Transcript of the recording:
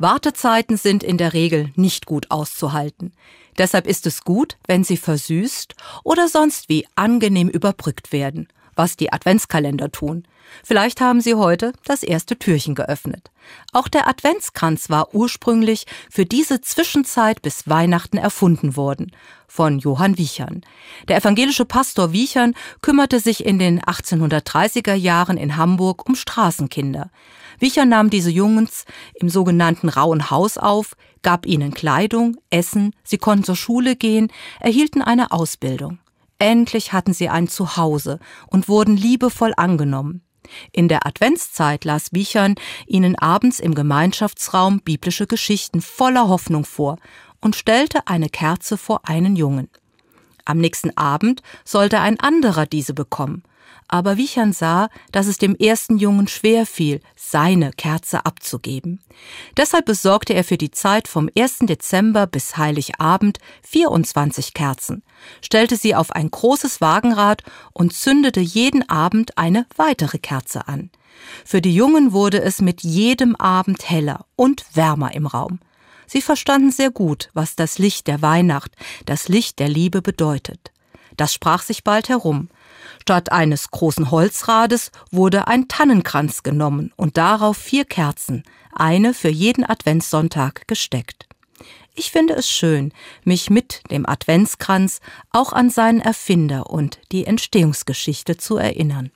Wartezeiten sind in der Regel nicht gut auszuhalten. Deshalb ist es gut, wenn sie versüßt oder sonst wie angenehm überbrückt werden, was die Adventskalender tun. Vielleicht haben Sie heute das erste Türchen geöffnet. Auch der Adventskranz war ursprünglich für diese Zwischenzeit bis Weihnachten erfunden worden, von Johann Wiechern. Der evangelische Pastor Wiechern kümmerte sich in den 1830er Jahren in Hamburg um Straßenkinder. Wiechern nahm diese Jungens im sogenannten Rauen Haus auf, gab ihnen Kleidung, Essen, sie konnten zur Schule gehen, erhielten eine Ausbildung. Endlich hatten sie ein Zuhause und wurden liebevoll angenommen. In der Adventszeit las Wiechern ihnen abends im Gemeinschaftsraum biblische Geschichten voller Hoffnung vor und stellte eine Kerze vor einen Jungen. Am nächsten Abend sollte ein anderer diese bekommen, aber Wichern sah, dass es dem ersten Jungen schwer fiel, seine Kerze abzugeben. Deshalb besorgte er für die Zeit vom 1. Dezember bis Heiligabend 24 Kerzen, stellte sie auf ein großes Wagenrad und zündete jeden Abend eine weitere Kerze an. Für die Jungen wurde es mit jedem Abend heller und wärmer im Raum. Sie verstanden sehr gut, was das Licht der Weihnacht, das Licht der Liebe bedeutet. Das sprach sich bald herum. Statt eines großen Holzrades wurde ein Tannenkranz genommen und darauf vier Kerzen, eine für jeden Adventssonntag gesteckt. Ich finde es schön, mich mit dem Adventskranz auch an seinen Erfinder und die Entstehungsgeschichte zu erinnern.